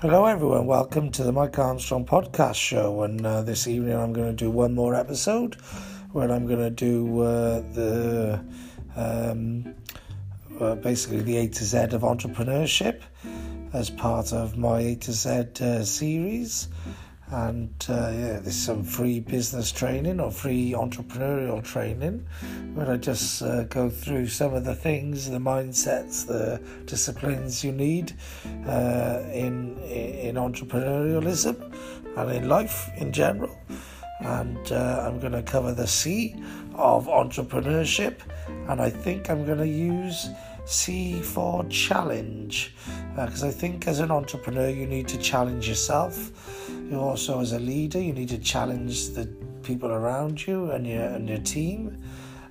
Hello, everyone. Welcome to the Mike Armstrong podcast show. And uh, this evening, I'm going to do one more episode where I'm going to do uh, the um, uh, basically the A to Z of entrepreneurship as part of my A to Z uh, series and uh, yeah, there's some free business training or free entrepreneurial training where I just uh, go through some of the things, the mindsets, the disciplines you need uh, in in entrepreneurialism and in life in general. And uh, I'm going to cover the C of entrepreneurship, and I think I'm going to use C for challenge because uh, I think as an entrepreneur you need to challenge yourself. You also, as a leader, you need to challenge the people around you and your and your team.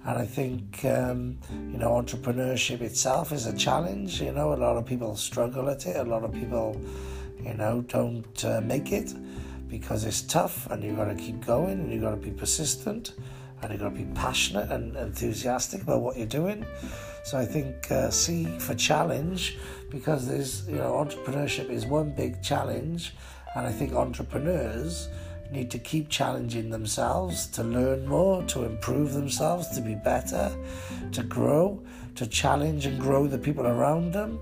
And I think um, you know entrepreneurship itself is a challenge. You know, a lot of people struggle at it. A lot of people, you know, don't uh, make it because it's tough, and you've got to keep going, and you've got to be persistent, and you've got to be passionate and enthusiastic about what you're doing. So I think uh, C for challenge because there's you know entrepreneurship is one big challenge, and I think entrepreneurs need to keep challenging themselves to learn more, to improve themselves, to be better, to grow, to challenge and grow the people around them.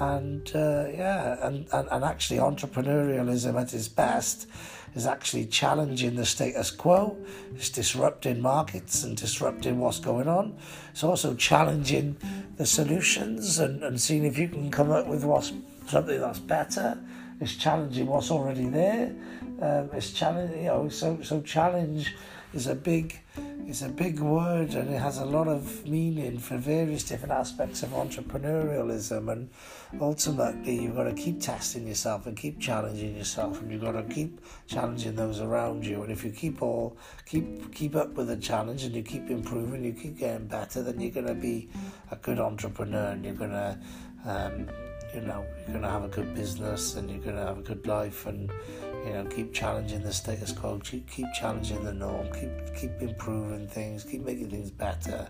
And uh, yeah, and, and, and actually, entrepreneurialism at its best is actually challenging the status quo, it's disrupting markets and disrupting what's going on. It's also challenging the solutions and, and seeing if you can come up with what's something that's better. It's challenging what's already there. Um, it's challenge, you know, so so challenge is a big it's a big word and it has a lot of meaning for various different aspects of entrepreneurialism and ultimately you've got to keep testing yourself and keep challenging yourself and you've got to keep challenging those around you and if you keep all keep keep up with the challenge and you keep improving you keep getting better then you're going to be a good entrepreneur and you're going to um, you know you're going to have a good business and you're going to have a good life and you know keep challenging the status quo keep, challenging the norm keep keep improving things keep making things better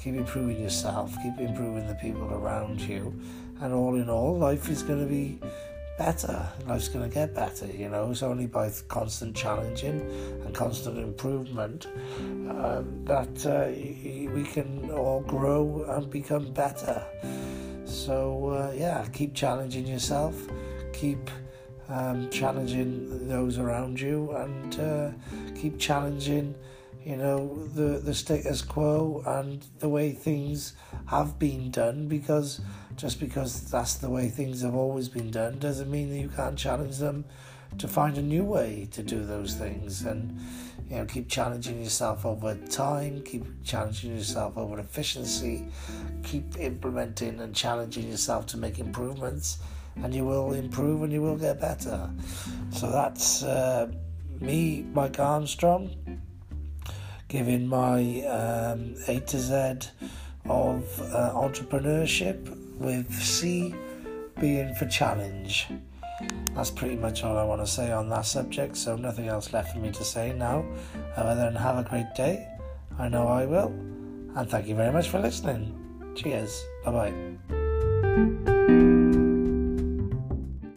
keep improving yourself keep improving the people around you. And all in all life is going to be better. Life's going to get better you know it's only by constant challenging and constant improvement um, that uh, we can all grow and become better so uh, yeah keep challenging yourself. Keep um, challenging those around you and uh, keep challenging you know the the status quo and the way things have been done because just because that's the way things have always been done doesn't mean that you can't challenge them to find a new way to do those things and you know keep challenging yourself over time keep challenging yourself over efficiency keep implementing and challenging yourself to make improvements and you will improve and you will get better. So that's uh, me, Mike Armstrong, giving my um, A to Z of uh, entrepreneurship with C being for challenge. That's pretty much all I want to say on that subject, so nothing else left for me to say now other than have a great day. I know I will. And thank you very much for listening. Cheers. Bye bye.